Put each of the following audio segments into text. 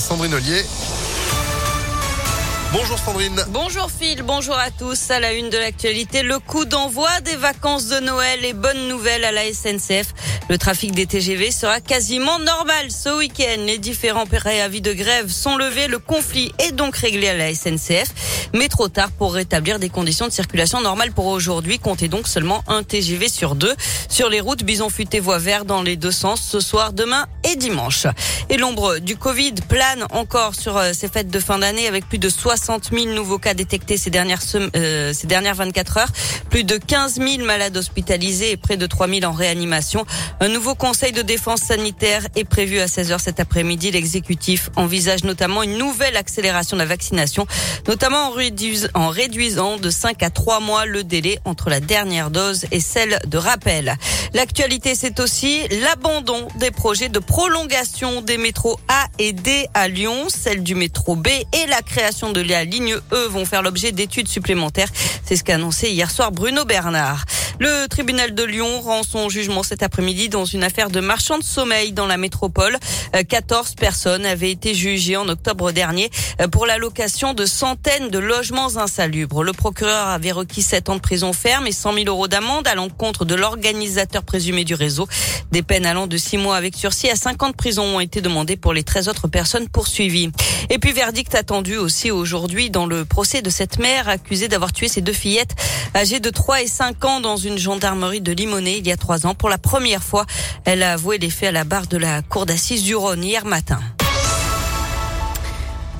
Sandrine Ollier. Bonjour Sandrine. Bonjour Phil, bonjour à tous. À la une de l'actualité, le coup d'envoi des vacances de Noël et bonne nouvelle à la SNCF. Le trafic des TGV sera quasiment normal ce week-end. Les différents préavis de grève sont levés. Le conflit est donc réglé à la SNCF mais trop tard pour rétablir des conditions de circulation normales pour aujourd'hui. Comptez donc seulement un TGV sur deux. Sur les routes, Bison futé voie vert dans les deux sens ce soir, demain et dimanche. Et l'ombre du Covid plane encore sur euh, ces fêtes de fin d'année avec plus de 60 000 nouveaux cas détectés ces dernières, euh, ces dernières 24 heures. Plus de 15 000 malades hospitalisés et près de 3 000 en réanimation. Un nouveau conseil de défense sanitaire est prévu à 16 heures cet après-midi. L'exécutif envisage notamment une nouvelle accélération de la vaccination, notamment en en réduisant de 5 à 3 mois le délai entre la dernière dose et celle de rappel. L'actualité, c'est aussi l'abandon des projets de prolongation des métros A et D à Lyon, celle du métro B et la création de la ligne E vont faire l'objet d'études supplémentaires. C'est ce qu'a annoncé hier soir Bruno Bernard. Le tribunal de Lyon rend son jugement cet après-midi dans une affaire de marchand de sommeil dans la métropole. 14 euh, personnes avaient été jugées en octobre dernier euh, pour la location de centaines de logements insalubres. Le procureur avait requis 7 ans de prison ferme et 100 000 euros d'amende à l'encontre de l'organisateur présumé du réseau. Des peines allant de 6 mois avec sursis à 5 ans de prison ont été demandées pour les 13 autres personnes poursuivies. Et puis verdict attendu aussi aujourd'hui dans le procès de cette mère accusée d'avoir tué ses deux fillettes âgées de 3 et 5 ans dans une une gendarmerie de Limonest il y a trois ans. Pour la première fois, elle a avoué les faits à la barre de la cour d'assises du Rhône hier matin.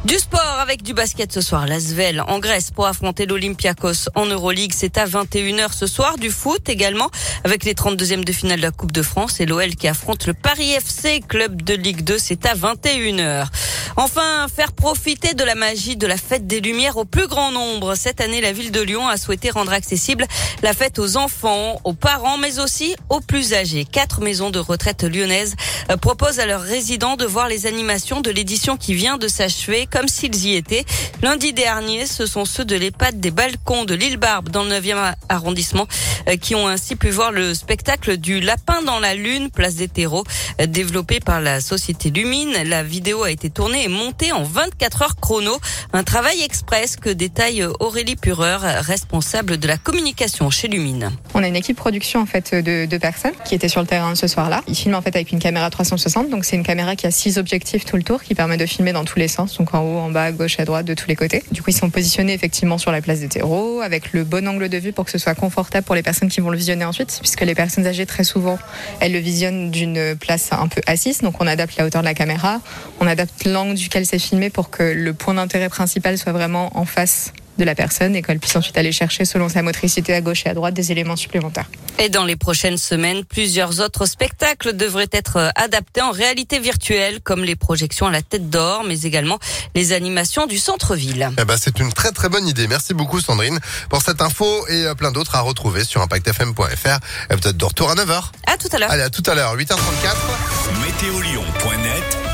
Du sport avec du basket ce soir. L'Asvel en Grèce pour affronter l'Olympiakos en Euroleague. C'est à 21h ce soir. Du foot également avec les 32e de finale de la Coupe de France et l'OL qui affronte le Paris FC, club de Ligue 2. C'est à 21h. Enfin, faire profiter de la magie de la fête des Lumières au plus grand nombre. Cette année, la ville de Lyon a souhaité rendre accessible la fête aux enfants, aux parents, mais aussi aux plus âgés. Quatre maisons de retraite lyonnaises euh, proposent à leurs résidents de voir les animations de l'édition qui vient de s'achever comme s'ils y étaient. Lundi dernier, ce sont ceux de l'EHPAD des balcons de l'île Barbe dans le 9e arrondissement euh, qui ont ainsi pu voir le spectacle du lapin dans la lune, place des terreaux, euh, développé par la société Lumine. La vidéo a été tournée et montée en 24 heures chrono. Un travail express que détaille Aurélie Pureur, responsable de la communication chez Lumine. On a une équipe production en fait de deux personnes qui étaient sur le terrain ce soir-là. Ils filment en fait avec une caméra 360, donc c'est une caméra qui a six objectifs tout le tour, qui permet de filmer dans tous les sens, haut, en bas, à gauche, à droite, de tous les côtés. Du coup, ils sont positionnés effectivement sur la place des terreaux, avec le bon angle de vue pour que ce soit confortable pour les personnes qui vont le visionner ensuite, puisque les personnes âgées très souvent, elles le visionnent d'une place un peu assise, donc on adapte la hauteur de la caméra, on adapte l'angle duquel c'est filmé pour que le point d'intérêt principal soit vraiment en face de la personne et qu'elle puisse ensuite aller chercher selon sa motricité à gauche et à droite des éléments supplémentaires. Et dans les prochaines semaines, plusieurs autres spectacles devraient être adaptés en réalité virtuelle, comme les projections à la tête d'or, mais également les animations du centre-ville. Eh ben, c'est une très très bonne idée. Merci beaucoup Sandrine pour cette info et euh, plein d'autres à retrouver sur impactfm.fr. Peut-être de retour à 9h. À tout à l'heure. Allez, à tout à l'heure, 8h34. Météolion.net